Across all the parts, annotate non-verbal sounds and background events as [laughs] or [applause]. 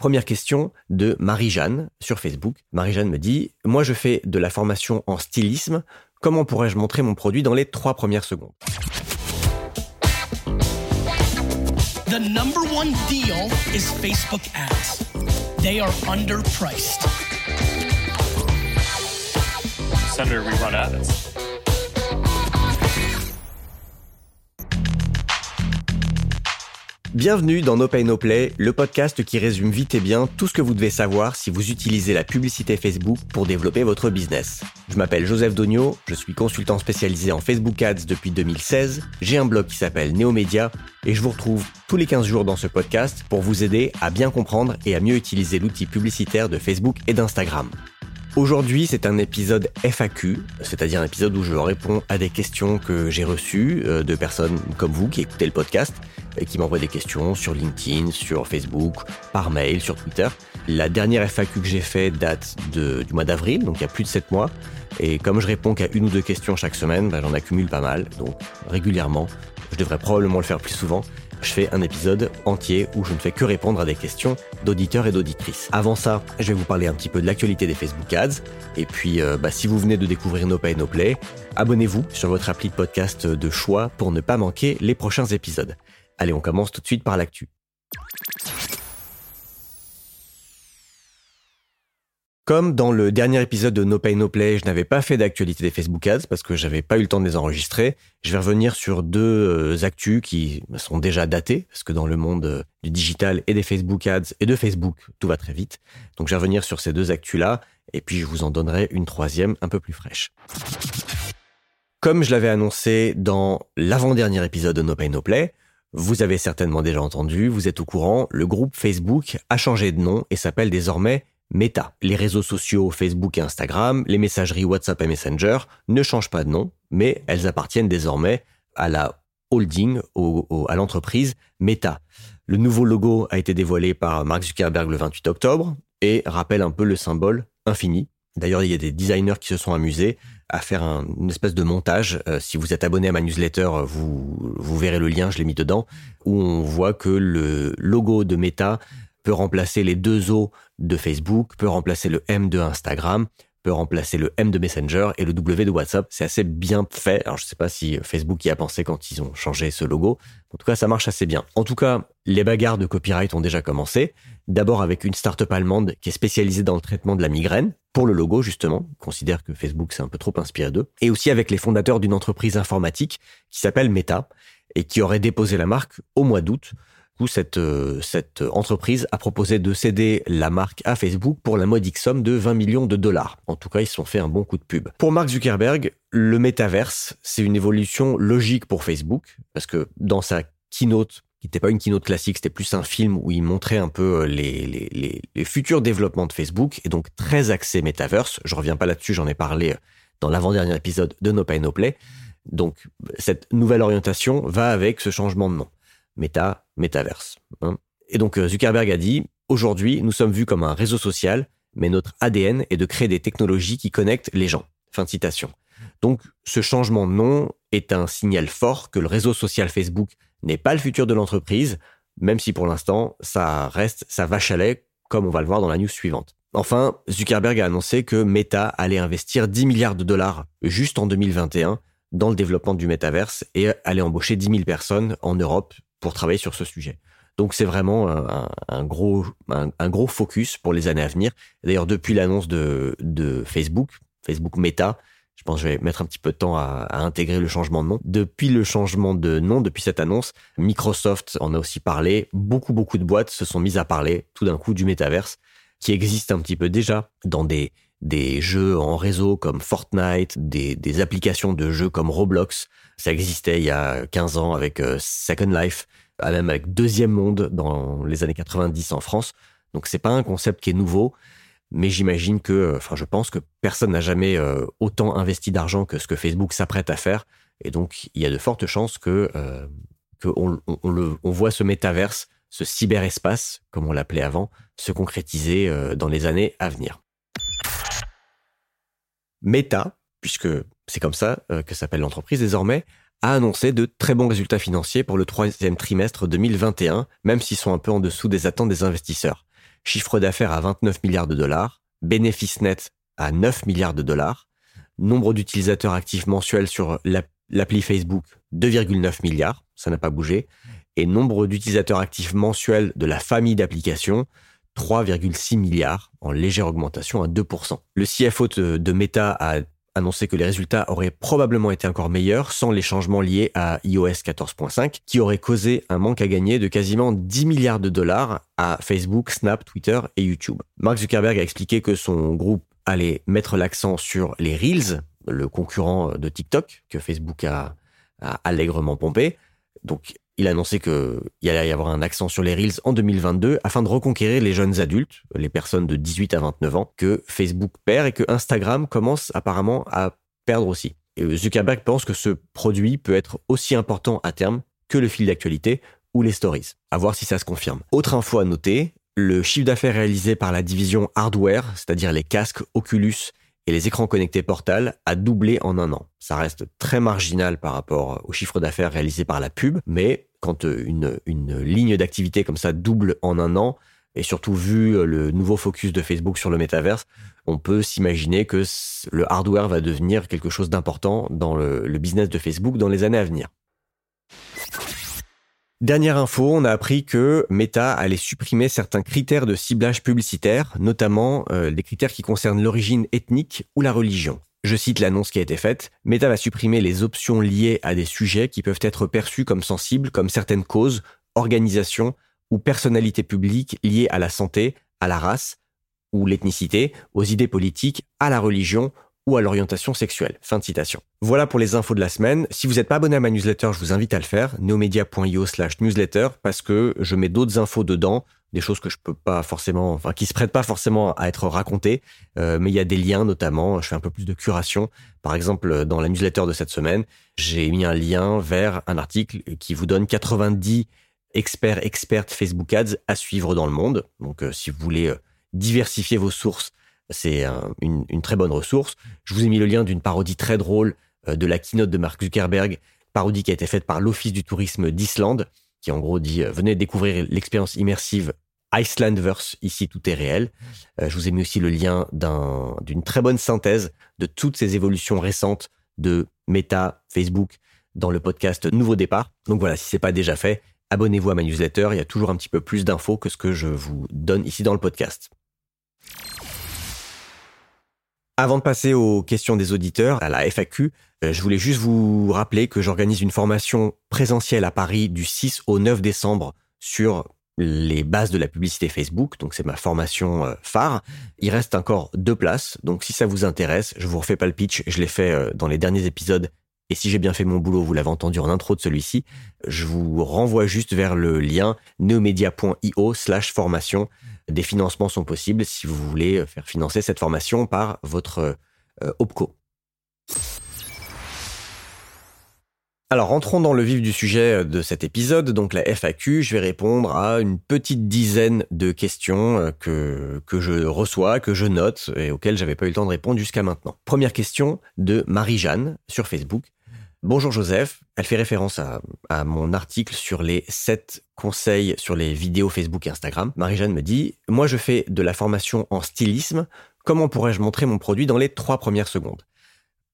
Première question de Marie-Jeanne sur Facebook. Marie-Jeanne me dit, moi je fais de la formation en stylisme, comment pourrais-je montrer mon produit dans les trois premières secondes? The number one deal is Facebook ads. They are underpriced. Senator, we run ads. Bienvenue dans No Pay No Play, le podcast qui résume vite et bien tout ce que vous devez savoir si vous utilisez la publicité Facebook pour développer votre business. Je m'appelle Joseph Dogno, je suis consultant spécialisé en Facebook Ads depuis 2016, j'ai un blog qui s'appelle Neomedia et je vous retrouve tous les 15 jours dans ce podcast pour vous aider à bien comprendre et à mieux utiliser l'outil publicitaire de Facebook et d'Instagram. Aujourd'hui, c'est un épisode FAQ, c'est-à-dire un épisode où je réponds à des questions que j'ai reçues euh, de personnes comme vous qui écoutez le podcast et qui m'envoient des questions sur LinkedIn, sur Facebook, par mail, sur Twitter. La dernière FAQ que j'ai fait date du mois d'avril, donc il y a plus de 7 mois. Et comme je réponds qu'à une ou deux questions chaque semaine, bah, j'en accumule pas mal, donc régulièrement. Je devrais probablement le faire plus souvent je fais un épisode entier où je ne fais que répondre à des questions d'auditeurs et d'auditrices. Avant ça, je vais vous parler un petit peu de l'actualité des Facebook Ads. Et puis, euh, bah, si vous venez de découvrir No Pay No Play, abonnez-vous sur votre appli de podcast de choix pour ne pas manquer les prochains épisodes. Allez, on commence tout de suite par l'actu. Comme dans le dernier épisode de No Pay No Play, je n'avais pas fait d'actualité des Facebook Ads parce que j'avais pas eu le temps de les enregistrer, je vais revenir sur deux euh, actus qui sont déjà datés parce que dans le monde euh, du digital et des Facebook Ads et de Facebook, tout va très vite. Donc je vais revenir sur ces deux actus-là et puis je vous en donnerai une troisième un peu plus fraîche. Comme je l'avais annoncé dans l'avant-dernier épisode de No Pay No Play, vous avez certainement déjà entendu, vous êtes au courant, le groupe Facebook a changé de nom et s'appelle désormais Meta. Les réseaux sociaux Facebook et Instagram, les messageries WhatsApp et Messenger ne changent pas de nom, mais elles appartiennent désormais à la holding, à l'entreprise Meta. Le nouveau logo a été dévoilé par Mark Zuckerberg le 28 octobre et rappelle un peu le symbole infini. D'ailleurs, il y a des designers qui se sont amusés à faire une espèce de montage. Euh, si vous êtes abonné à ma newsletter, vous, vous verrez le lien, je l'ai mis dedans, où on voit que le logo de Meta peut remplacer les deux O de Facebook, peut remplacer le M de Instagram, peut remplacer le M de Messenger et le W de WhatsApp. C'est assez bien fait. Alors je sais pas si Facebook y a pensé quand ils ont changé ce logo. En tout cas, ça marche assez bien. En tout cas, les bagarres de copyright ont déjà commencé. D'abord avec une start-up allemande qui est spécialisée dans le traitement de la migraine pour le logo justement. considère que Facebook s'est un peu trop inspiré d'eux. Et aussi avec les fondateurs d'une entreprise informatique qui s'appelle Meta et qui aurait déposé la marque au mois d'août cette, euh, cette entreprise a proposé de céder la marque à Facebook pour la modique somme de 20 millions de dollars. En tout cas, ils se sont fait un bon coup de pub. Pour Mark Zuckerberg, le métaverse, c'est une évolution logique pour Facebook, parce que dans sa keynote, qui n'était pas une keynote classique, c'était plus un film où il montrait un peu euh, les, futurs développements de Facebook, et donc très axé métaverse. Je reviens pas là-dessus, j'en ai parlé dans l'avant-dernier épisode de No Pay No Play. Donc, cette nouvelle orientation va avec ce changement de nom. Meta, Metaverse. Hein. Et donc euh, Zuckerberg a dit, aujourd'hui, nous sommes vus comme un réseau social, mais notre ADN est de créer des technologies qui connectent les gens. Fin de citation. Donc ce changement de nom est un signal fort que le réseau social Facebook n'est pas le futur de l'entreprise, même si pour l'instant ça reste sa vache à lait, comme on va le voir dans la news suivante. Enfin, Zuckerberg a annoncé que Meta allait investir 10 milliards de dollars juste en 2021 dans le développement du métaverse et allait embaucher 10 000 personnes en Europe pour travailler sur ce sujet. Donc c'est vraiment un, gros un, gros focus pour les années à venir. D'ailleurs depuis l'annonce de, de Facebook, Facebook Meta, je pense que je vais mettre un petit peu de temps à, intégrer le changement de nom. Depuis le changement de nom, depuis cette annonce, Microsoft en a aussi parlé. Beaucoup beaucoup de boîtes se sont mises à parler tout d'un coup du métaverse, qui existe un petit peu déjà dans des des jeux en réseau comme Fortnite, des applications de jeux comme Roblox. Ça existait il y a 15 ans avec euh, Second Life, même avec Deuxième Monde dans les années 90 en France. Donc c'est pas un concept qui est nouveau, mais j'imagine que, euh, enfin je pense que personne n'a jamais euh, autant investi d'argent que ce que Facebook s'apprête à faire. Et donc il y a de fortes chances que, euh, que on, on, on voit ce métaverse, ce cyberespace, comme on l'appelait avant, se concrétiser dans les années à venir. Meta, puisque c'est comme ça euh, que s'appelle l'entreprise désormais, a annoncé de très bons résultats financiers pour le troisième trimestre 2021, même s'ils sont un peu en dessous des attentes des investisseurs. chiffre d'affaires à 29 milliards de dollars, bénéfice net à 9 milliards de dollars, nombre d'utilisateurs actifs mensuels sur l'appli Facebook 2,9 milliards, ça n'a pas bougé, et nombre d'utilisateurs actifs mensuels de la famille d'applications 3,6 milliards, en légère augmentation à 2%. Le CFO de Meta a annoncé que les résultats auraient probablement été encore meilleurs sans les changements liés à iOS 14.5, qui auraient causé un manque à gagner de quasiment 10 milliards de dollars à Facebook, Snap, Twitter et YouTube. Mark Zuckerberg a expliqué que son groupe allait mettre l'accent sur les Reels, le concurrent de TikTok que Facebook a, a allègrement pompé. Donc il a annoncé qu'il allait y avoir un accent sur les Reels en 2022 afin de reconquérir les jeunes adultes, les personnes de 18 à 29 ans, que Facebook perd et que Instagram commence apparemment à perdre aussi. Et Zuckerberg pense que ce produit peut être aussi important à terme que le fil d'actualité ou les stories. À voir si ça se confirme. Autre info à noter, le chiffre d'affaires réalisé par la division hardware, c'est-à-dire les casques Oculus et les écrans connectés Portal a doublé en un an. Ça reste très marginal par rapport au chiffre d'affaires réalisé par la pub, mais quand euh, une, une ligne d'activité comme ça double en un an, et surtout vu euh, le nouveau focus de Facebook sur le métaverse, on peut s'imaginer que le hardware va devenir quelque chose d'important dans le, le, business de Facebook dans les années à venir. Dernière info, on a appris que Meta allait supprimer certains critères de ciblage publicitaire, notamment euh, les critères qui concernent l'origine ethnique ou la religion. Je cite l'annonce qui a été faite. Meta va supprimer les options liées à des sujets qui peuvent être perçus comme sensibles, comme certaines causes, organisations ou personnalités publiques liées à la santé, à la race ou l'ethnicité, aux idées politiques, à la religion ou à l'orientation sexuelle. Fin de citation. Voilà pour les infos de la semaine. Si vous n'êtes pas abonné à ma newsletter, je vous invite à le faire, neomedia.io slash newsletter, parce que je mets d'autres infos dedans, des choses que je peux pas forcément, enfin qui se prêtent pas forcément à être racontées, euh, mais il y a des liens notamment. Je fais un peu plus de curation. Par exemple, dans la newsletter de cette semaine, j'ai mis un lien vers un article qui vous donne 90 experts expertes Facebook Ads à suivre dans le monde. Donc, euh, si vous voulez euh, diversifier vos sources, c'est une, très bonne ressource. Je vous ai mis le lien d'une parodie très drôle de la keynote de Mark Zuckerberg, parodie qui a été faite par l'Office du tourisme d'Islande qui en gros dit euh, venez découvrir l'expérience immersive Icelandverse, ici tout est réel. Euh, je vous ai mis aussi le lien d'une très bonne synthèse de toutes ces évolutions récentes de Meta, Facebook dans le podcast Nouveau Départ. Donc voilà, si c'est pas déjà fait, abonnez-vous à ma newsletter, il y a toujours un petit peu plus d'infos que ce que je vous donne ici dans le podcast. Avant de passer aux questions des auditeurs, à la FAQ, euh, je voulais juste vous rappeler que j'organise une formation présentielle à Paris du 6 au 9 décembre sur les bases de la publicité Facebook. Donc c'est ma formation euh, phare. Il reste encore deux places. Donc si ça vous intéresse, je vous refais pas le pitch. Je l'ai fait euh, dans les derniers épisodes. Et si j'ai bien fait mon boulot, vous l'avez entendu en intro de celui-ci, je vous renvoie juste vers le lien neomedia.io slash formation des financements sont possibles si vous voulez faire financer cette formation par votre euh, OPCO. Alors rentrons dans le vif du sujet de cet épisode, donc la FAQ, je vais répondre à une petite dizaine de questions euh, que, que je reçois, que je note et auxquelles j'avais pas eu le temps de répondre jusqu'à maintenant. Première question de Marie-Jeanne sur Facebook. Bonjour Joseph, elle fait référence à, mon article sur les 7 conseils sur les vidéos Facebook et Instagram. Marie-Jeanne me dit, moi je fais de la formation en stylisme, comment pourrais-je montrer mon produit dans les 3 premières secondes?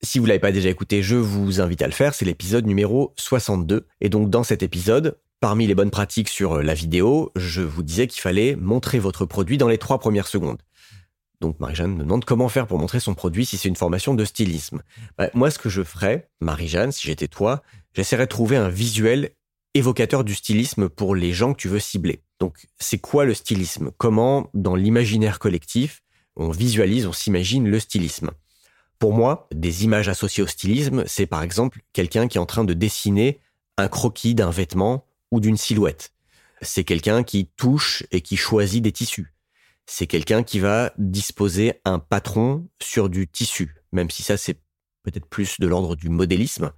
Si vous l'avez pas déjà écouté, je vous invite à le faire, c'est l'épisode numéro 62. Et donc dans cet épisode, parmi les bonnes pratiques sur la vidéo, je vous disais qu'il fallait montrer votre produit dans les 3 premières secondes. Donc Marie-Jeanne me demande comment faire pour montrer son produit si c'est une formation de stylisme. Bah, moi, ce que je ferais, Marie-Jeanne, si j'étais toi, j'essaierais de trouver un visuel évocateur du stylisme pour les gens que tu veux cibler. Donc, c'est quoi le stylisme? Comment, dans l'imaginaire collectif, on visualise, on s'imagine le stylisme? Pour moi, des images associées au stylisme, c'est par exemple quelqu'un qui est en train de dessiner un croquis d'un vêtement ou d'une silhouette. C'est quelqu'un qui touche et qui choisit des tissus c'est quelqu'un qui va disposer un patron sur du tissu, même si ça c'est peut-être plus de l'ordre du modélisme.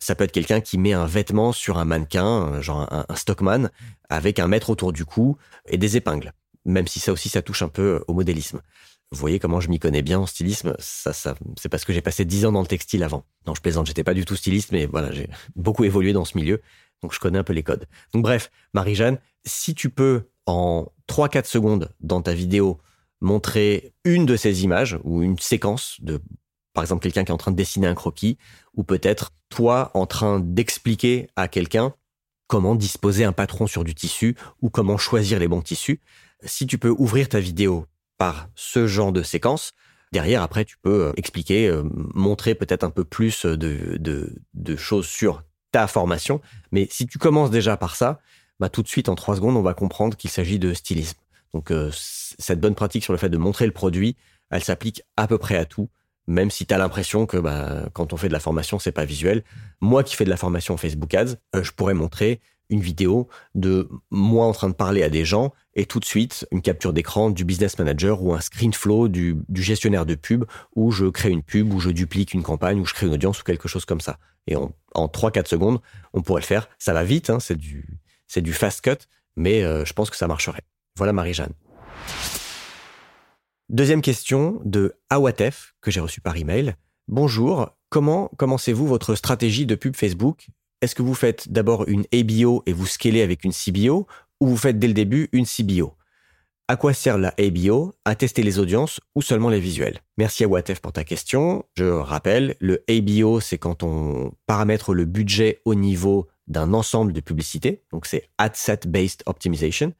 Ça peut être quelqu'un qui met un vêtement sur un mannequin, genre un, stockman, avec un mètre autour du cou et des épingles, même si ça aussi ça touche un peu au modélisme. Vous voyez comment je m'y connais bien en stylisme Ça, ça c'est parce que j'ai passé dix ans dans le textile avant. Non, je plaisante, j'étais pas du tout styliste, mais voilà, j'ai beaucoup évolué dans ce milieu, donc je connais un peu les codes. Donc bref, Marie-Jeanne, si tu peux en 3-4 secondes dans ta vidéo montrer une de ces images ou une séquence de, par exemple, quelqu'un qui est en train de dessiner un croquis ou peut-être toi en train d'expliquer à quelqu'un comment disposer un patron sur du tissu ou comment choisir les bons tissus. Si tu peux ouvrir ta vidéo par ce genre de séquence, derrière, après, tu peux euh, expliquer, euh, montrer peut-être un peu plus de, de, choses sur ta formation. Mais si tu commences déjà par ça, bah, tout de suite, en trois secondes, on va comprendre qu'il s'agit de stylisme. Donc, euh, cette bonne pratique sur le fait de montrer le produit, elle s'applique à peu près à tout même si tu as l'impression que bah, quand on fait de la formation, c'est pas visuel. Moi qui fais de la formation Facebook Ads, euh, je pourrais montrer une vidéo de moi en train de parler à des gens et tout de suite une capture d'écran du business manager ou un screen flow du, gestionnaire de pub où je crée une pub, où je duplique une campagne, où je crée une audience ou quelque chose comme ça. Et en 3-4 secondes, on pourrait le faire. Ça va vite, hein, c'est du, du fast cut, mais euh, je pense que ça marcherait. Voilà Marie-Jeanne. Deuxième question de Awatef que j'ai reçue par email. Bonjour, comment commencez-vous votre stratégie de pub Facebook? Est-ce que vous faites d'abord une ABO et vous scalez avec une CBO ou vous faites dès le début une CBO à quoi sert la ABO À tester les audiences ou seulement les visuels? Merci à Watef pour ta question. Je rappelle, le ABO, c'est quand on paramètre le budget au niveau d'un ensemble de publicités. Donc c'est Ad Set Based Optimization.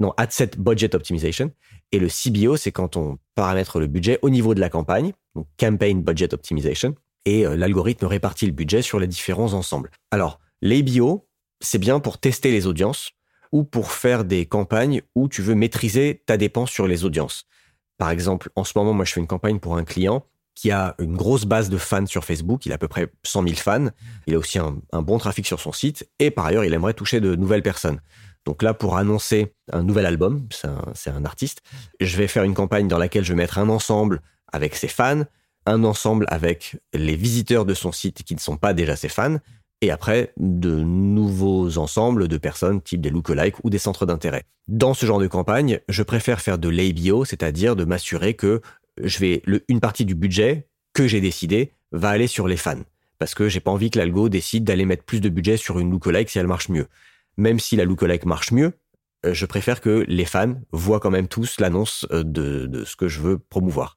Non, Ad Set Budget Optimization. Et le CBO, c'est quand on paramètre le budget au niveau de la campagne, donc Campaign Budget Optimization, et euh, l'algorithme répartit le budget sur les différents ensembles. Alors, l'ABO, c'est bien pour tester les audiences ou pour faire des campagnes où tu veux maîtriser ta dépense sur les audiences. Par exemple, en ce moment, moi, je fais une campagne pour un client qui a une grosse base de fans sur Facebook. Il a à peu près 100 000 fans. Il a aussi un, un bon trafic sur son site. Et par ailleurs, il aimerait toucher de nouvelles personnes. Donc là, pour annoncer un nouvel album, c'est un, artiste, je vais faire une campagne dans laquelle je vais mettre un ensemble avec ses fans, un ensemble avec les visiteurs de son site qui ne sont pas déjà ses fans, et après de nouveaux ensembles de personnes type des lookalikes ou des centres d'intérêt. Dans ce genre de campagne, je préfère faire de l'ABO, c'est-à-dire de m'assurer que je vais une partie du budget que j'ai décidé va aller sur les fans parce que j'ai pas envie que l'algo décide d'aller mettre plus de budget sur une lookalike si elle marche mieux même si la lookalike marche mieux, euh, je préfère que les fans voient quand même tous l'annonce euh, de, ce que je veux promouvoir.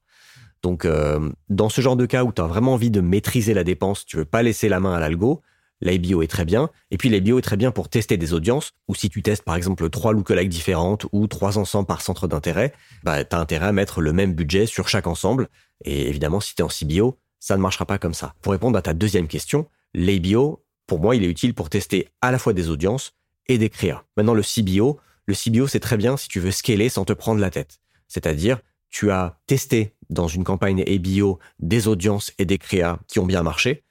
Donc, euh, dans ce genre de cas où tu as vraiment envie de maîtriser la dépense, tu veux pas laisser la main à l'algo, l'ABO est très bien. Et puis, l'ABO est très bien pour tester des audiences, ou si tu testes par exemple trois lookalikes différentes ou trois ensembles par centre d'intérêt, bah, tu as intérêt à mettre le même budget sur chaque ensemble. Et évidemment, si tu es en CBO, ça ne marchera pas comme ça. Pour répondre à ta deuxième question, l'ABO, pour moi, il est utile pour tester à la fois des audiences, et des créas. Maintenant, le CBO, le CBO, c'est très bien si tu veux scaler sans te prendre la tête. C'est-à-dire, tu as testé dans une campagne ABO des audiences et des créas qui ont bien marché.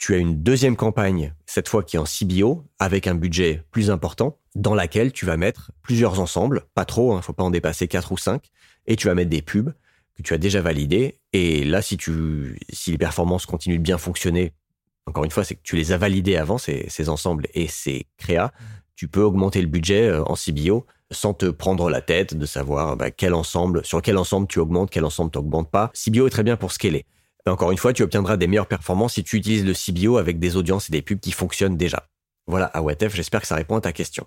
Tu as une deuxième campagne, cette fois qui est en CBO, avec un budget plus important, dans laquelle tu vas mettre plusieurs ensembles, pas trop, hein, faut pas en dépasser quatre ou cinq, et tu vas mettre des pubs que tu as déjà validés. Et là, si si les performances continuent de bien fonctionner, encore une fois, c'est que tu les as validés avant, ces, ensembles et ces créas. Tu peux augmenter le budget euh, en CBO sans te prendre la tête de savoir bah, quel ensemble, sur quel ensemble tu augmentes, quel ensemble tu n'augmentes pas. CBO est très bien pour scaler. Encore une fois, tu obtiendras des meilleures performances si tu utilises le CBO avec des audiences et des pubs qui fonctionnent déjà. Voilà, à WTF, j'espère que ça répond à ta question.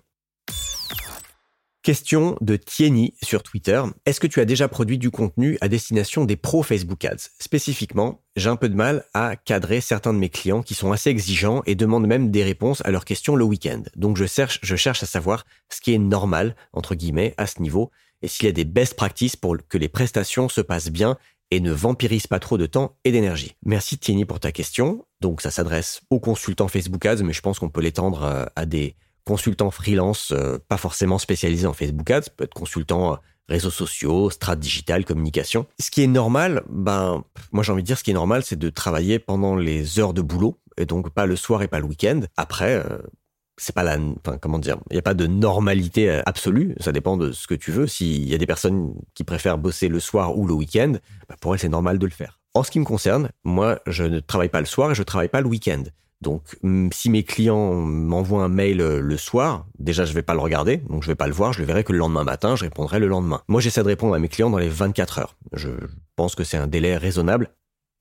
Question de Tieni sur Twitter. Est-ce que tu as déjà produit du contenu à destination des pros Facebook Ads? Spécifiquement, j'ai un peu de mal à cadrer certains de mes clients qui sont assez exigeants et demandent même des réponses à leurs questions le week-end. Donc je cherche, je cherche à savoir ce qui est normal, entre guillemets, à ce niveau, et s'il y a des best practices pour que les prestations se passent bien et ne vampirisent pas trop de temps et d'énergie. Merci Tieni pour ta question. Donc ça s'adresse aux consultants Facebook Ads, mais je pense qu'on peut l'étendre euh, à des consultant freelance, euh, pas forcément spécialisé en Facebook Ads, peut être consultant euh, réseaux sociaux, strat digital, communication. Ce qui est normal, ben, moi j'ai envie de dire ce qui est normal, c'est de travailler pendant les heures de boulot, et donc pas le soir et pas le week-end. Après, c'est pas la, comment dire, il n'y a pas de normalité absolue, ça dépend de ce que tu veux. S'il y a des personnes qui préfèrent bosser le soir ou le week-end, ben, pour elles c'est normal de le faire. En ce qui me concerne, moi je ne travaille pas le soir et je travaille pas le week-end. Donc, si mes clients m'envoient un mail euh, le soir, déjà je vais pas le regarder, donc je vais pas le voir, je le verrai que le lendemain matin, je répondrai le lendemain. Moi, j'essaie de répondre à mes clients dans les 24 heures. Je pense que c'est un délai raisonnable,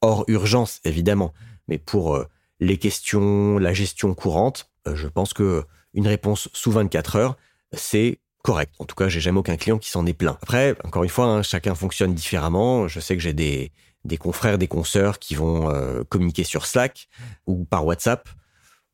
hors urgence évidemment, mais pour euh, les questions, la gestion courante, euh, je pense que une réponse sous 24 heures, c'est correct. En tout cas, j'ai jamais aucun client qui s'en est plaint. Après, encore une fois, hein, chacun fonctionne différemment. Je sais que j'ai des, des confrères, des consoeurs qui vont euh, communiquer sur Slack ou par WhatsApp.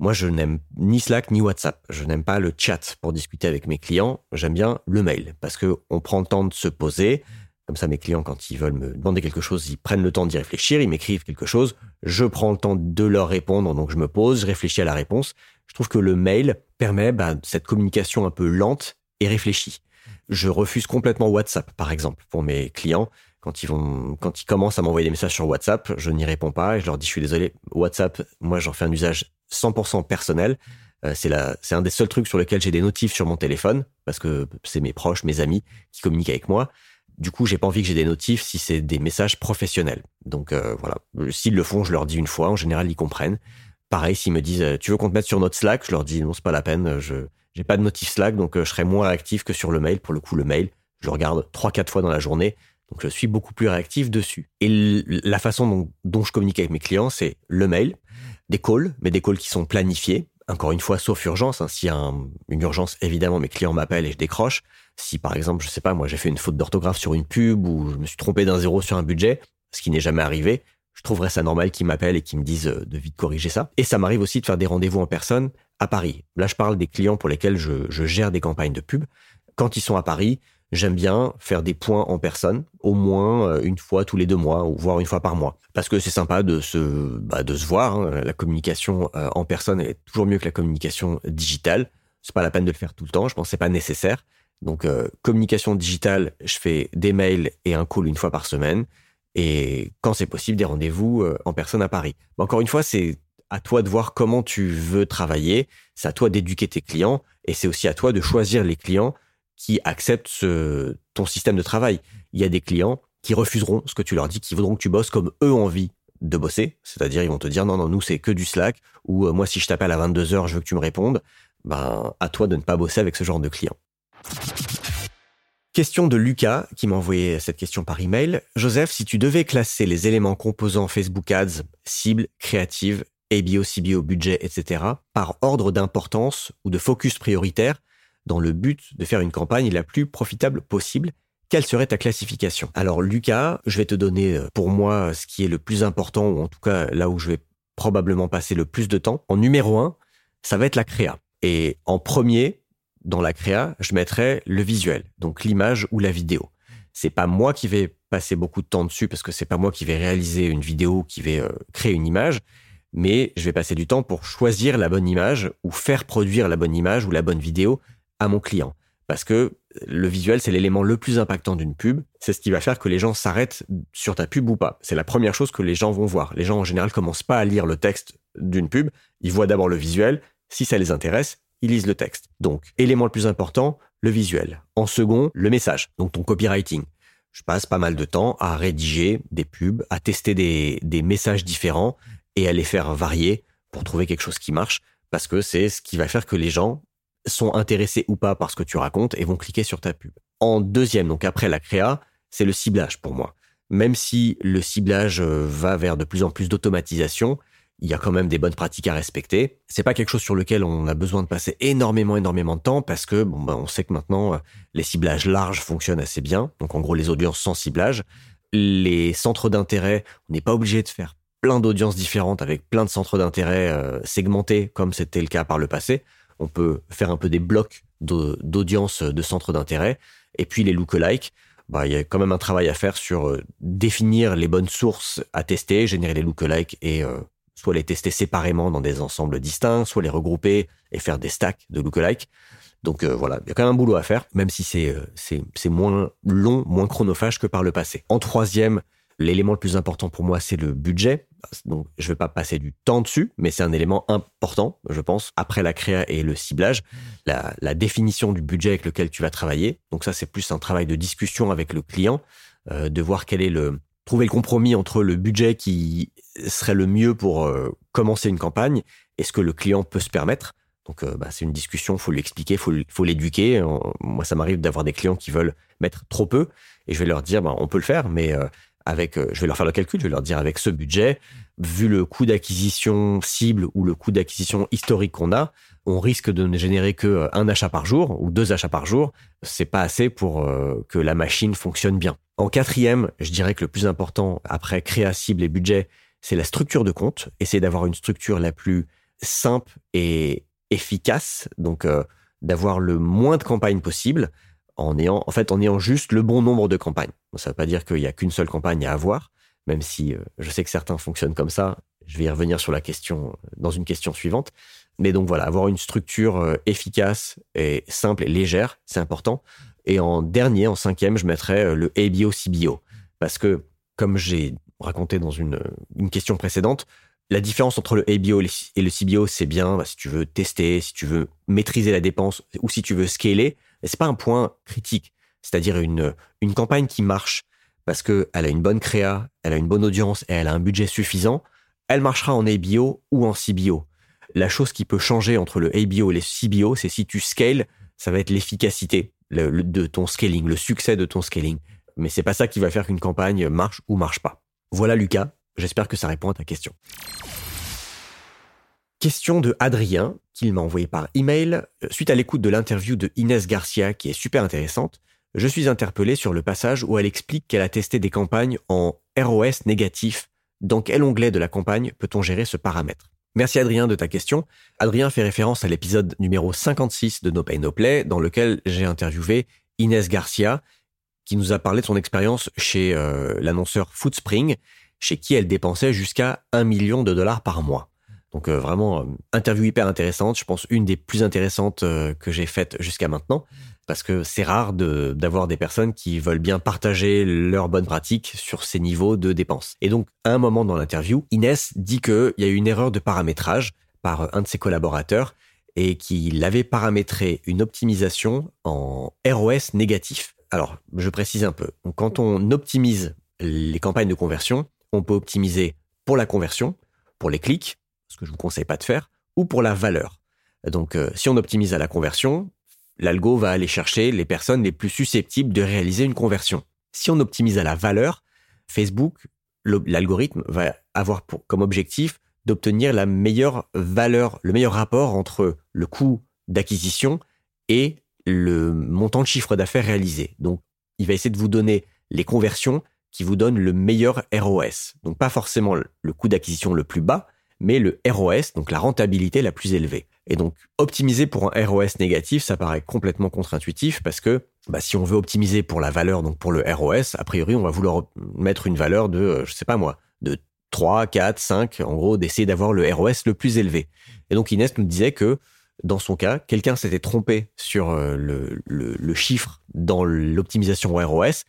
Moi, je n'aime ni Slack ni WhatsApp. Je n'aime pas le chat pour discuter avec mes clients. J'aime bien le mail parce que on prend le temps de se poser. Comme ça, mes clients, quand ils veulent me demander quelque chose, ils prennent le temps d'y réfléchir, ils m'écrivent quelque chose, je prends le temps de leur répondre, donc je me pose, je réfléchis à la réponse. Je trouve que le mail permet bah, cette communication un peu lente et réfléchie. Je refuse complètement WhatsApp, par exemple, pour mes clients. Quand ils vont, quand ils commencent à m'envoyer des messages sur WhatsApp, je n'y réponds pas et je leur dis je suis désolé. WhatsApp, moi, j'en fais un usage 100% personnel. Euh, c'est un des seuls trucs sur lesquels j'ai des notifs sur mon téléphone parce que c'est mes proches, mes amis qui communiquent avec moi. Du coup, j'ai pas envie que j'ai des notifs si c'est des messages professionnels. Donc euh, voilà, s'ils le font, je leur dis une fois. En général, ils comprennent. Pareil, s'ils me disent euh, tu veux qu'on te mette sur notre Slack, je leur dis non, c'est pas la peine. Je j'ai pas de notif Slack, donc euh, je serai moins réactif que sur le mail. Pour le coup, le mail, je regarde trois quatre fois dans la journée, donc je suis beaucoup plus réactif dessus. Et la façon dont, dont je communique avec mes clients, c'est le mail, des calls, mais des calls qui sont planifiés. Encore une fois, sauf urgence. Hein, S'il y a une urgence, évidemment, mes clients m'appellent et je décroche. Si par exemple, je sais pas, moi j'ai fait une faute d'orthographe sur une pub ou je me suis trompé d'un zéro sur un budget, ce qui n'est jamais arrivé, je trouverais ça normal qu'ils m'appellent et qu'ils me disent euh, de vite corriger ça. Et ça m'arrive aussi de faire des rendez-vous en personne à Paris. Là, je parle des clients pour lesquels je, gère des campagnes de pub. Quand ils sont à Paris, j'aime bien faire des points en personne, au moins euh, une fois tous les deux mois, ou voire une fois par mois. Parce que c'est sympa de se, bah, de voir. Hein. La communication euh, en personne est toujours mieux que la communication digitale. C'est pas la peine de le faire tout le temps. Je pense que c'est pas nécessaire. Donc, communication digitale, je fais des mails et un call une fois par semaine. Et quand c'est possible, des rendez-vous euh, en personne à Paris. Mais encore une fois, c'est à toi de voir comment tu veux travailler. C'est à toi d'éduquer tes clients. Et c'est aussi à toi de choisir les clients qui acceptent ce, ton système de travail. Il y a des clients qui refuseront ce que tu leur dis, qui voudront que tu bosses comme eux ont envie de bosser. C'est-à-dire, ils vont te dire, non, non, nous, c'est que du Slack. Ou euh, moi, si je t'appelle à 22 heures, je veux que tu me répondes. Ben, à toi de ne pas bosser avec ce genre de clients. Question de Lucas qui m'a envoyé cette question par email. Joseph, si tu devais classer les éléments composant Facebook Ads, cible, créative, ABO, CBO, budget, etc., par ordre d'importance ou de focus prioritaire, dans le but de faire une campagne la plus profitable possible, quelle serait ta classification? Alors Lucas, je vais te donner euh, pour moi ce qui est le plus important, ou en tout cas là où je vais probablement passer le plus de temps. En numéro un, ça va être la créa. Et en premier, dans la créa, je mettrais le visuel, donc l'image ou la vidéo. C'est pas moi qui vais passer beaucoup de temps dessus parce que c'est pas moi qui vais réaliser une vidéo, qui vais euh, créer une image, mais je vais passer du temps pour choisir la bonne image ou faire produire la bonne image ou la bonne vidéo à mon client. Parce que le visuel, c'est l'élément le plus impactant d'une pub. C'est ce qui va faire que les gens s'arrêtent sur ta pub ou pas. C'est la première chose que les gens vont voir. Les gens, en général, commencent pas à lire le texte d'une pub. Ils voient d'abord le visuel. Si ça les intéresse, ils lisent le texte. Donc, élément le plus important, le visuel. En second, le message, donc ton copywriting. Je passe pas mal de temps à rédiger des pubs, à tester des, messages différents et à les faire varier pour trouver quelque chose qui marche, parce que c'est ce qui va faire que les gens sont intéressés ou pas par ce que tu racontes et vont cliquer sur ta pub. En deuxième, donc après la créa, c'est le ciblage pour moi. Même si le ciblage euh, va vers de plus en plus d'automatisation, il y a quand même des bonnes pratiques à respecter. C'est pas quelque chose sur lequel on a besoin de passer énormément, énormément de temps parce que bon, ben, on sait que maintenant euh, les ciblages larges fonctionnent assez bien. Donc en gros, les audiences sans ciblage, les centres d'intérêt, on n'est pas obligé de faire plein d'audiences différentes avec plein de centres d'intérêt euh, segmentés comme c'était le cas par le passé. On peut faire un peu des blocs d'audience de centres d'intérêt et puis les lookalikes. Bah, il y a quand même un travail à faire sur euh, définir les bonnes sources à tester, générer les lookalikes et soit les tester séparément dans des ensembles distincts, soit les regrouper et faire des stacks de lookalike. Donc euh, voilà, il y a quand même un boulot à faire, même si c'est euh, c'est moins long, moins chronophage que par le passé. En troisième, l'élément le plus important pour moi, c'est le budget. Donc je vais pas passer du temps dessus, mais c'est un élément important, je pense, après la créa et le ciblage, la, la définition du budget avec lequel tu vas travailler. Donc ça, c'est plus un travail de discussion avec le client, euh, de voir quel est le trouver le compromis entre le budget qui serait le mieux pour euh, commencer une campagne et ce que le client peut se permettre. Donc, euh, bah, c'est une discussion, faut lui expliquer, faut, faut l'éduquer. Moi, ça m'arrive d'avoir des clients qui veulent mettre trop peu et je vais leur dire, bah, on peut le faire, mais euh, avec, euh, je vais leur faire le calcul, je vais leur dire avec ce budget, vu le coût d'acquisition cible ou le coût d'acquisition historique qu'on a, on risque de ne générer que euh, un achat par jour ou deux achats par jour. C'est pas assez pour euh, que la machine fonctionne bien. En quatrième, je dirais que le plus important après créa cible et budget, c'est la structure de compte. Essayer d'avoir une structure la plus simple et efficace, donc d'avoir le moins de campagnes possible en ayant, en fait, en ayant juste le bon nombre de campagnes. Ça ne veut pas dire qu'il n'y a qu'une seule campagne à avoir, même si euh, je sais que certains fonctionnent comme ça. Je vais y revenir sur la question euh, dans une question suivante. Mais donc voilà, avoir une structure euh, efficace et simple et légère, c'est important. Et en dernier, en cinquième, je mettrais le ABO CBO. Parce que, comme j'ai raconté dans une, une question précédente, la différence entre le ABO et le CBO, c'est bien bah, si tu veux tester, si tu veux maîtriser la dépense ou si tu veux scaler, mais c'est pas un point critique. C'est-à-dire une, une campagne qui marche parce qu'elle a une bonne créa, elle a une bonne audience et elle a un budget suffisant, elle marchera en ABO ou en CBO. La chose qui peut changer entre le ABO et le CBO, c'est si tu scales, ça va être l'efficacité de ton scaling, le succès de ton scaling. Mais c'est pas ça qui va faire qu'une campagne marche ou marche pas. Voilà Lucas, j'espère que ça répond à ta question. Question de Adrien, qu'il m'a envoyé par email. Euh, suite à l'écoute de l'interview de Inès Garcia, qui est super intéressante, je suis interpellé sur le passage où elle explique qu'elle a testé des campagnes en ROS négatif. Dans quel onglet de la campagne peut-on gérer ce paramètre? Merci Adrien de ta question. Adrien fait référence à l'épisode numéro 56 de No Pay No Play, dans lequel j'ai interviewé Inès Garcia, qui nous a parlé de son expérience chez euh, l'annonceur Foodspring, chez qui elle dépensait jusqu'à 1 million de dollars par mois. Donc euh, vraiment, euh, interview hyper intéressante, je pense une des plus intéressantes que j'ai faites jusqu'à maintenant, parce que c'est rare d'avoir des personnes qui veulent bien partager leurs bonnes pratiques sur ces niveaux de dépenses. Et donc, à un moment dans l'interview, Inès dit qu'il y a eu une erreur de paramétrage par un de ses collaborateurs et qu'il avait paramétré une optimisation en ROS négatif. Alors, je précise un peu. quand on optimise les campagnes de conversion, on peut optimiser pour la conversion, pour les clics, ce que je vous conseille pas de faire, ou pour la valeur. Donc, euh, si on optimise à la conversion, l'algo va aller chercher les personnes les plus susceptibles de réaliser une conversion. Si on optimise à la valeur, Facebook, l'algorithme va avoir comme objectif d'obtenir la meilleure valeur, le meilleur rapport entre le coût d'acquisition et le montant de chiffre d'affaires réalisé. Donc, il va essayer de vous donner les conversions qui vous donnent le meilleur ROS. Donc, pas forcément le coût d'acquisition le plus bas, mais le ROS, donc la rentabilité la plus élevée. Et donc, optimiser pour un ROS négatif, ça paraît complètement contre-intuitif parce que bah, si on veut optimiser pour la valeur, donc pour le ROS, a priori, on va vouloir mettre une valeur de, euh, je sais pas moi, de 3, 4, 5, en gros, d'essayer d'avoir le ROS le plus élevé. Et donc, Inès nous disait que dans son cas, quelqu'un s'était trompé sur euh, le, le chiffre dans l'optimisation ROS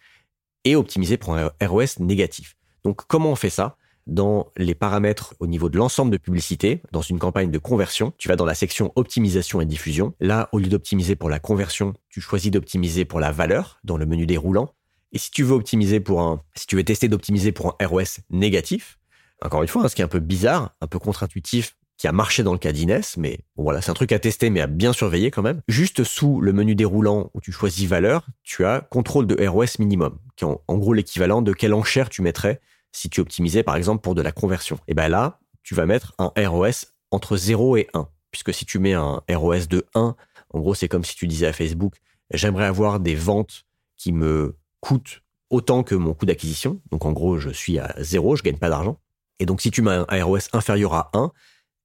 et optimisé pour un ROS négatif. Donc, comment on fait ça? Dans les paramètres au niveau de l'ensemble de publicité, dans une campagne de conversion, tu vas dans la section optimisation et diffusion. Là, au lieu d'optimiser pour la conversion, tu choisis d'optimiser pour la valeur dans le menu déroulant. Et si tu veux optimiser pour un, si tu veux tester d'optimiser pour un ROS négatif, encore une fois, hein, ce qui est un peu bizarre, un peu contre-intuitif, qui a marché dans le cas d'Inès, mais bon, voilà, c'est un truc à tester, mais à bien surveiller quand même. Juste sous le menu déroulant où tu choisis valeur, tu as contrôle de ROS minimum, qui est en gros l'équivalent de quelle enchère tu mettrais si tu optimisais par exemple pour de la conversion. Et ben là, tu vas mettre un ROS entre 0 et 1. Puisque si tu mets un ROS de 1, en gros, c'est comme si tu disais à Facebook, j'aimerais avoir des ventes qui me coûtent autant que mon coût d'acquisition. Donc en gros, je suis à 0, je gagne pas d'argent. Et donc si tu mets un ROS inférieur à 1,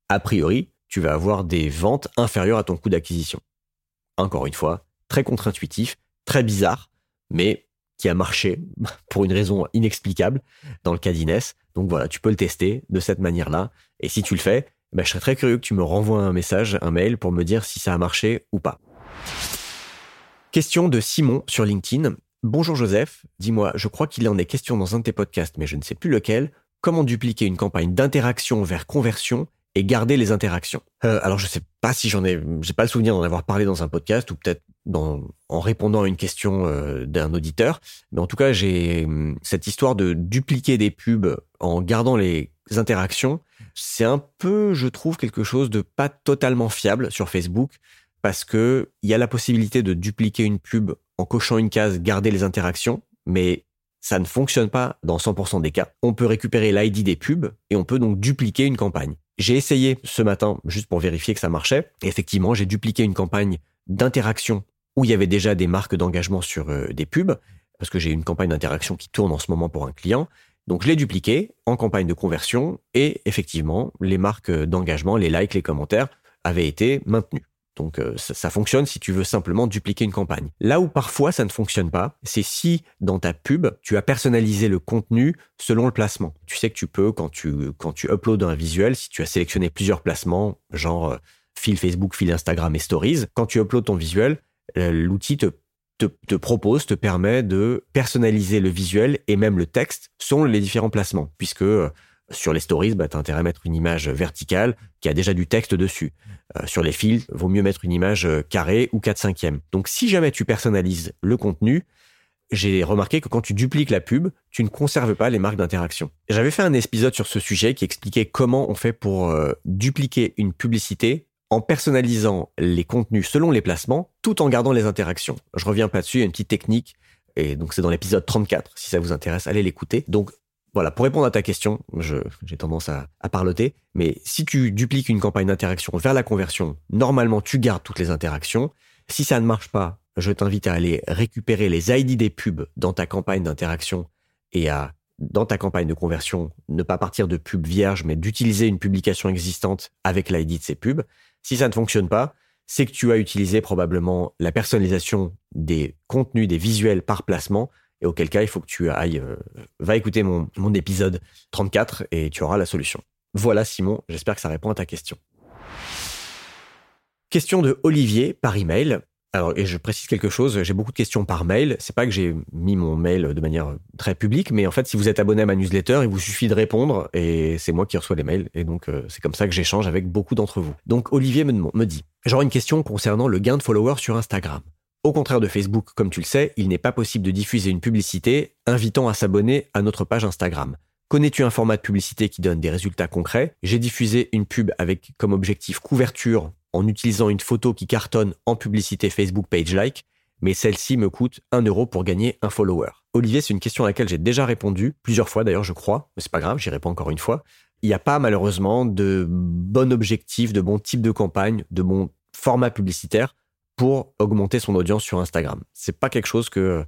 a priori, tu vas avoir des ventes inférieures à ton coût d'acquisition. Encore une fois, très contre-intuitif, très bizarre, mais qui a marché [laughs] pour une raison inexplicable dans le cas d'Inès. Donc voilà, tu peux le tester de cette manière-là. Et si tu le fais, ben, je serais très curieux que tu me renvoies un message, un mail pour me dire si ça a marché ou pas. Question de Simon sur LinkedIn. Bonjour Joseph, dis-moi, je crois qu'il en est question dans un de tes podcasts, mais je ne sais plus lequel. Comment dupliquer une campagne d'interaction vers conversion et garder les interactions? Euh, alors je sais pas si j'en ai, j'ai pas le souvenir d'en avoir parlé dans un podcast ou peut-être en répondant à une question euh, d'un auditeur, mais en tout cas j'ai hum, cette histoire de dupliquer des pubs en gardant les interactions, c'est un peu, je trouve, quelque chose de pas totalement fiable sur Facebook parce que il y a la possibilité de dupliquer une pub en cochant une case garder les interactions, mais ça ne fonctionne pas dans 100% des cas. On peut récupérer l'ID des pubs et on peut donc dupliquer une campagne. J'ai essayé ce matin juste pour vérifier que ça marchait. Et effectivement, j'ai dupliqué une campagne d'interaction où il y avait déjà des marques d'engagement sur euh, des pubs, parce que j'ai une campagne d'interaction qui tourne en ce moment pour un client. Donc je l'ai dupliqué en campagne de conversion et effectivement, les marques d'engagement, les likes, les commentaires avaient été maintenus. Donc euh, ça, fonctionne si tu veux simplement dupliquer une campagne. Là où parfois ça ne fonctionne pas, c'est si dans ta pub, tu as personnalisé le contenu selon le placement. Tu sais que tu peux, quand tu, quand tu uploads un visuel, si tu as sélectionné plusieurs placements, genre euh, fil Facebook, fil Instagram et Stories, quand tu uploads ton visuel, l'outil te, propose, te permet de personnaliser le visuel et même le texte selon les différents placements, puisque sur les stories, bah, tu as intérêt à mettre une image verticale qui a déjà du texte dessus. Euh, sur les fils, vaut mieux mettre une image euh, carrée ou 4 5 Donc si jamais tu personnalises le contenu, j'ai remarqué que quand tu dupliques la pub, tu ne conserves pas les marques d'interaction. J'avais fait un épisode sur ce sujet qui expliquait comment on fait pour euh, dupliquer une publicité en personnalisant les contenus selon les placements, tout en gardant les interactions. Je reviens pas dessus, il y a une petite technique, et donc c'est dans l'épisode 34, si ça vous intéresse, allez l'écouter. Donc voilà, pour répondre à ta question, j'ai tendance à, à, parloter, mais si tu dupliques une campagne d'interaction vers la conversion, normalement tu gardes toutes les interactions. Si ça ne marche pas, je t'invite à aller récupérer les ID des pubs dans ta campagne d'interaction et à, dans ta campagne de conversion, ne pas partir de pubs vierges, mais d'utiliser une publication existante avec l'ID de ces pubs. Si ça ne fonctionne pas, c'est que tu as utilisé probablement la personnalisation des contenus, des visuels par placement et auquel cas il faut que tu ailles, euh, va écouter mon, mon épisode 34 et tu auras la solution. Voilà Simon, j'espère que ça répond à ta question. Question de Olivier par email. Alors, et je précise quelque chose, j'ai beaucoup de questions par mail. C'est pas que j'ai mis mon mail de manière très publique, mais en fait, si vous êtes abonné à ma newsletter, il vous suffit de répondre et c'est moi qui reçois les mails. Et donc, euh, c'est comme ça que j'échange avec beaucoup d'entre vous. Donc, Olivier me, me dit, j'aurais une question concernant le gain de followers sur Instagram. Au contraire de Facebook, comme tu le sais, il n'est pas possible de diffuser une publicité invitant à s'abonner à notre page Instagram. Connais-tu un format de publicité qui donne des résultats concrets? J'ai diffusé une pub avec comme objectif couverture en utilisant une photo qui cartonne en publicité Facebook Page Like, mais celle-ci me coûte 1 euro pour gagner un follower. Olivier, c'est une question à laquelle j'ai déjà répondu, plusieurs fois d'ailleurs je crois, mais c'est pas grave, j'y réponds encore une fois. Il n'y a pas malheureusement de bon objectif, de bon type de campagne, de bon format publicitaire pour augmenter son audience sur Instagram. C'est pas quelque chose que,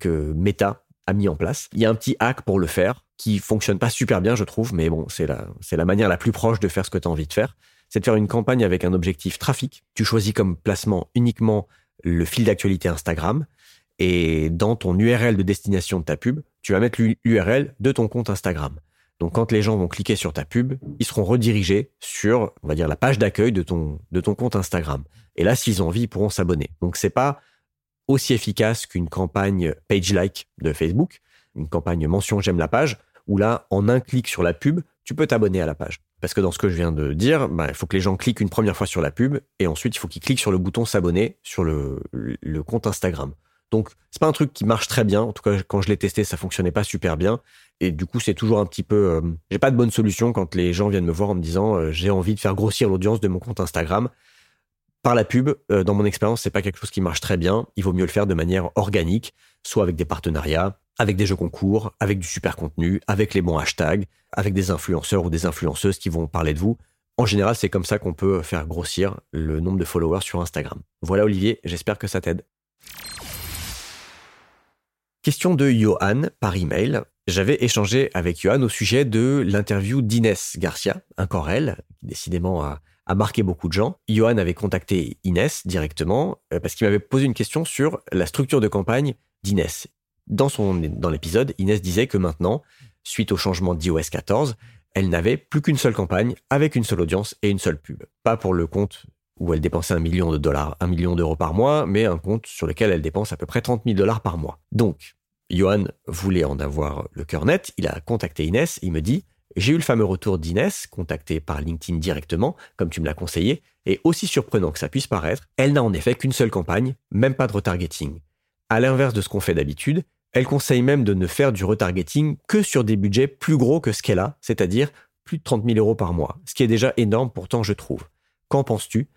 que Meta a mis en place. Il y a un petit hack pour le faire qui fonctionne pas super bien, je trouve, mais bon, c'est la, c'est la manière la plus proche de faire ce que tu as envie de faire. C'est de faire une campagne avec un objectif trafic. Tu choisis comme placement uniquement le fil d'actualité Instagram et dans ton URL de destination de ta pub, tu vas mettre l'URL de ton compte Instagram. Donc quand les gens vont cliquer sur ta pub, ils seront redirigés sur, on va dire, la page d'accueil de ton, de ton compte Instagram. Et là, s'ils ont envie, ils pourront s'abonner. Donc c'est pas aussi efficace qu'une campagne page like de Facebook, une campagne mention j'aime la page, où là, en un clic sur la pub, tu peux t'abonner à la page. Parce que dans ce que je viens de dire, bah, il faut que les gens cliquent une première fois sur la pub et ensuite il faut qu'ils cliquent sur le bouton s'abonner sur le, compte Instagram. Donc, c'est pas un truc qui marche très bien. En tout cas, quand je l'ai testé, ça fonctionnait pas super bien. Et du coup, c'est toujours un petit peu. Euh, j'ai pas de bonne solution quand les gens viennent me voir en me disant euh, j'ai envie de faire grossir l'audience de mon compte Instagram. Par la pub, euh, dans mon expérience, c'est pas quelque chose qui marche très bien. Il vaut mieux le faire de manière organique, soit avec des partenariats, avec des jeux concours, avec du super contenu, avec les bons hashtags, avec des influenceurs ou des influenceuses qui vont parler de vous. En général, c'est comme ça qu'on peut faire grossir le nombre de followers sur Instagram. Voilà Olivier, j'espère que ça t'aide. Question de Johan par email. J'avais échangé avec Johan au sujet de l'interview d'Inès Garcia, encore elle, qui décidément a, marqué beaucoup de gens. Johan avait contacté Inès directement euh, parce qu'il m'avait posé une question sur la structure de campagne d'Inès. Dans, l'épisode, Inès disait que maintenant, suite au changement d'iOS 14, elle n'avait plus qu'une seule campagne avec une seule audience et une seule pub. Pas pour le compte où elle dépensait un million de dollars, un million d'euros par mois, mais un compte sur lequel elle dépense à peu près 30 000 dollars par mois. Donc, Johan voulait en avoir le cœur net, il a contacté Inès, il me dit j'ai eu le fameux retour d'Inès, contacté par LinkedIn directement, comme tu me l'as conseillé, et aussi surprenant que ça puisse paraître, elle n'a en effet qu'une seule campagne, même pas de retargeting. À l'inverse de ce qu'on fait d'habitude, elle conseille même de ne faire du retargeting que sur des budgets plus gros que ce qu'elle a, c'est-à-dire plus de 30 000 euros par mois, ce qui est déjà énorme pourtant je trouve. Qu'en penses-tu?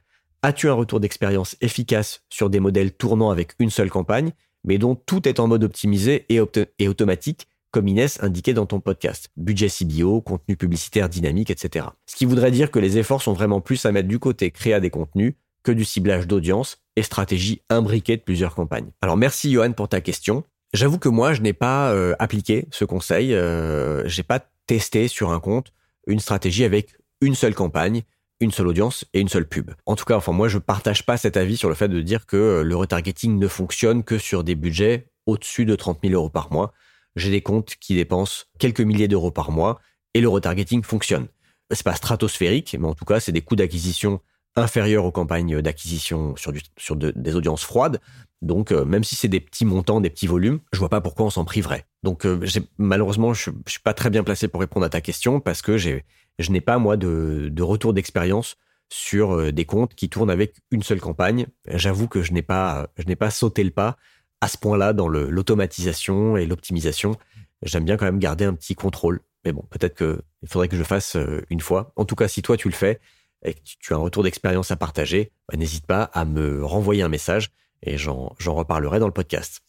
As-tu un retour d'expérience efficace sur des modèles tournant avec une seule campagne mais dont tout est en mode optimisé et, automatique, comme Inès indiquait dans ton podcast? Budget CBO, contenu publicitaire dynamique, etc. Ce qui voudrait dire que les efforts sont vraiment plus à mettre du côté créa des contenus que du ciblage d'audience et stratégie imbriquée de plusieurs campagnes. Alors merci Johan pour ta question. J'avoue que moi, je n'ai pas euh, appliqué ce conseil. Euh, j'ai pas testé sur un compte une stratégie avec une seule campagne, une seule audience et une seule pub. En tout cas, enfin moi, je partage pas cet avis sur le fait de dire que euh, le retargeting ne fonctionne que sur des budgets au-dessus de 30 000 euros par mois. J'ai des comptes qui dépensent quelques milliers d'euros par mois et le retargeting fonctionne. C'est pas stratosphérique, mais en tout cas, c'est des coûts d'acquisition inférieurs aux campagnes d'acquisition sur, des audiences froides. Donc, euh, même si c'est des petits montants, des petits volumes, je vois pas pourquoi on s'en priverait. Donc, euh, malheureusement, je, je suis pas très bien placé pour répondre à ta question parce que je n'ai pas, moi, de, retour d'expérience sur euh, des comptes qui tournent avec une seule campagne. J'avoue que je n'ai pas, je n'ai pas sauté le pas à ce point-là dans l'automatisation et l'optimisation. J'aime bien quand même garder un petit contrôle. Mais bon, peut-être qu'il faudrait que je fasse une fois. En tout cas, si toi tu le fais et que tu as un retour d'expérience à partager, bah, n'hésite pas à me renvoyer un message et j'en reparlerai dans le podcast.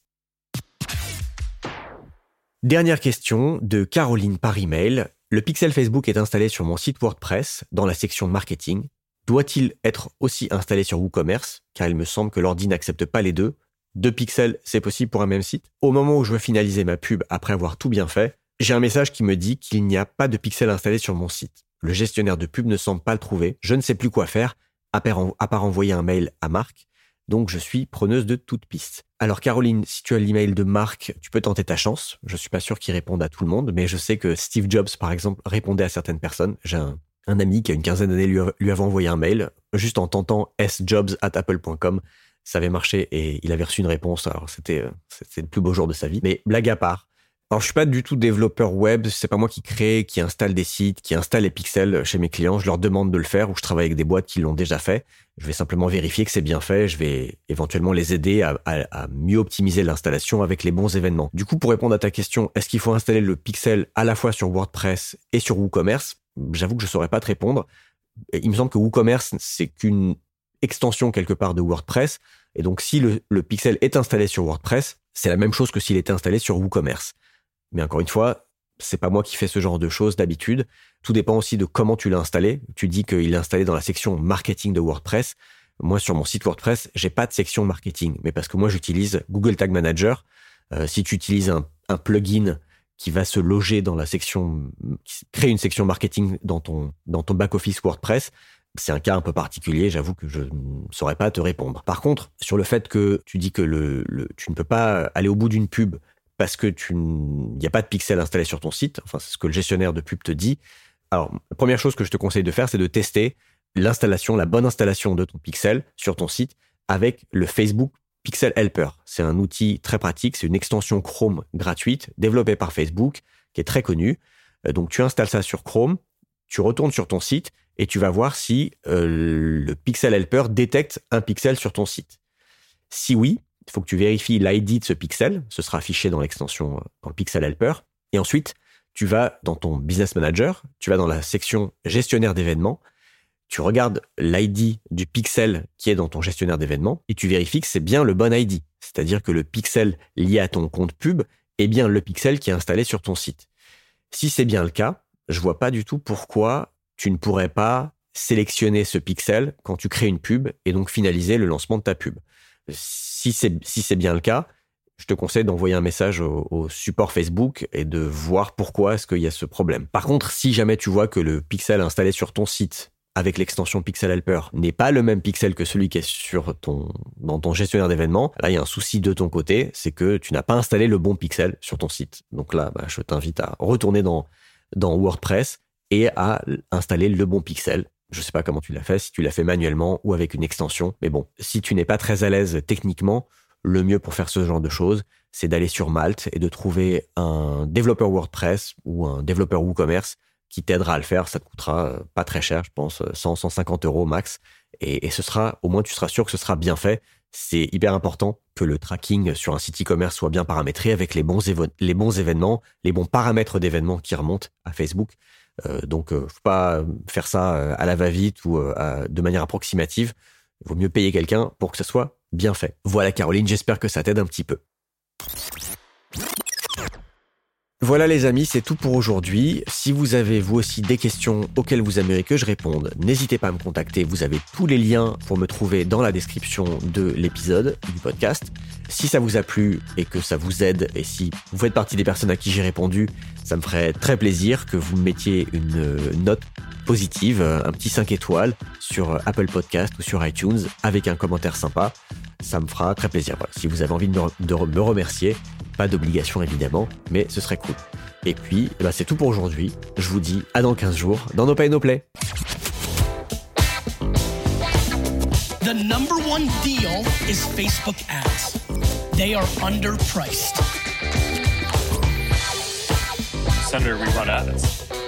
Dernière question de Caroline par email. Le pixel Facebook est installé sur mon site WordPress dans la section marketing. Doit-il être aussi installé sur WooCommerce? Car il me semble que l'ordi n'accepte pas les deux. Deux pixels, c'est possible pour un même site? Au moment où je veux finaliser ma pub après avoir tout bien fait, j'ai un message qui me dit qu'il n'y a pas de pixel installé sur mon site. Le gestionnaire de pub ne semble pas le trouver. Je ne sais plus quoi faire, à part envoyer un mail à Marc. Donc je suis preneuse de toute piste. Alors Caroline, si tu as l'email de Marc, tu peux tenter ta chance. Je suis pas sûr qu'il réponde à tout le monde, mais je sais que Steve Jobs, par exemple, répondait à certaines personnes. J'ai un, ami qui a une quinzaine d'années lui, avait envoyé un mail juste en tentant sjobs at apple.com. Ça avait marché et il avait reçu une réponse. Alors euh, c'était le plus beau jour de sa vie. Mais blague à part, alors, je suis pas du tout développeur web. C'est pas moi qui crée, qui installe des sites, qui installe les pixels chez mes clients. Je leur demande de le faire ou je travaille avec des boîtes qui l'ont déjà fait. Je vais simplement vérifier que c'est bien fait. Je vais éventuellement les aider à, mieux optimiser l'installation avec les bons événements. Du coup, pour répondre à ta question, est-ce qu'il faut installer le pixel à la fois sur WordPress et sur WooCommerce? J'avoue que je saurais pas te répondre. Il me semble que WooCommerce, c'est qu'une extension quelque part de WordPress. Et donc, si le, le pixel est installé sur WordPress, c'est la même chose que s'il était installé sur WooCommerce. Mais encore une fois, c'est pas moi qui fais ce genre de choses d'habitude. Tout dépend aussi de comment tu l'as installé. Tu dis qu'il est installé dans la section marketing de WordPress. Moi, sur mon site WordPress, j'ai pas de section marketing, mais parce que moi, j'utilise Google Tag Manager. Euh, si tu utilises un, plugin qui va se loger dans la section, créer une section marketing dans ton, back-office WordPress, c'est un cas un peu particulier, j'avoue que je ne saurais pas te répondre. Par contre, sur le fait que tu dis que tu ne peux pas aller au bout d'une pub parce que tu n'y a pas de pixel installé sur ton site. Enfin, c'est ce que le gestionnaire de pub te dit. Alors, la première chose que je te conseille de faire, c'est de tester l'installation, la bonne installation de ton pixel sur ton site avec le Facebook Pixel Helper. C'est un outil très pratique, c'est une extension Chrome gratuite développée par Facebook qui est très connue. Euh, donc tu installes ça sur Chrome, tu retournes sur ton site et tu vas voir si euh, le Pixel Helper détecte un pixel sur ton site. Si oui, il faut que tu vérifies l'ID de ce pixel. Ce sera affiché dans l'extension, euh, dans le Pixel Helper. Et ensuite, tu vas dans ton Business Manager, tu vas dans la section gestionnaire d'événements, tu regardes l'ID du pixel qui est dans ton gestionnaire d'événements et tu vérifies que c'est bien le bon ID. C'est-à-dire que le pixel lié à ton compte pub est bien le pixel qui est installé sur ton site. Si c'est bien le cas, je vois pas du tout pourquoi tu ne pourrais pas sélectionner ce pixel quand tu crées une pub et donc finaliser le lancement de ta pub si c'est bien le cas, je te conseille d'envoyer un message au, support Facebook et de voir pourquoi est-ce qu'il y a ce problème. Par contre, si jamais tu vois que le pixel installé sur ton site avec l'extension Pixel Helper n'est pas le même pixel que celui qui est sur ton dans ton gestionnaire d'événements, là il y a un souci de ton côté, c'est que tu n'as pas installé le bon pixel sur ton site. Donc là, bah, je t'invite à retourner dans dans WordPress et à installer le bon pixel je sais pas comment tu l'as fait, si tu l'as fait manuellement ou avec une extension. Mais bon, si tu n'es pas très à l'aise techniquement, le mieux pour faire ce genre de choses, c'est d'aller sur Malte et de trouver un développeur WordPress ou un développeur WooCommerce qui t'aidera à le faire. Ça te coûtera euh, pas très cher, je pense, 100, 150 euros max. Et, ce sera, au moins, tu seras sûr que ce sera bien fait. C'est hyper important que le tracking sur un site e-commerce soit bien paramétré avec les bons, les bons événements, les bons paramètres d'événements qui remontent à Facebook. Euh, donc, euh, faut pas faire ça euh, à la va-vite ou de manière approximative. Il vaut mieux payer quelqu'un pour que ce soit bien fait. Voilà Caroline, j'espère que ça t'aide un petit peu. Voilà les amis, c'est tout pour aujourd'hui. Si vous avez vous aussi des questions auxquelles vous aimeriez que je réponde, n'hésitez pas à me contacter. Vous avez tous les liens pour me trouver dans la description de l'épisode du podcast. Si ça vous a plu et que ça vous aide, et si vous faites partie des personnes à qui j'ai répondu, ça me ferait très plaisir que vous mettiez une note positive, un petit 5 étoiles sur Apple Podcast ou sur iTunes avec un commentaire sympa. Ça me fera très plaisir. si vous avez envie de me remercier, pas d'obligation évidemment, mais ce serait cool. Et puis, eh ben, c'est tout pour aujourd'hui. Je vous dis à dans 15 jours dans No Pay No Play. The number one deal is Facebook ads. They are underpriced. Senator, we run ads.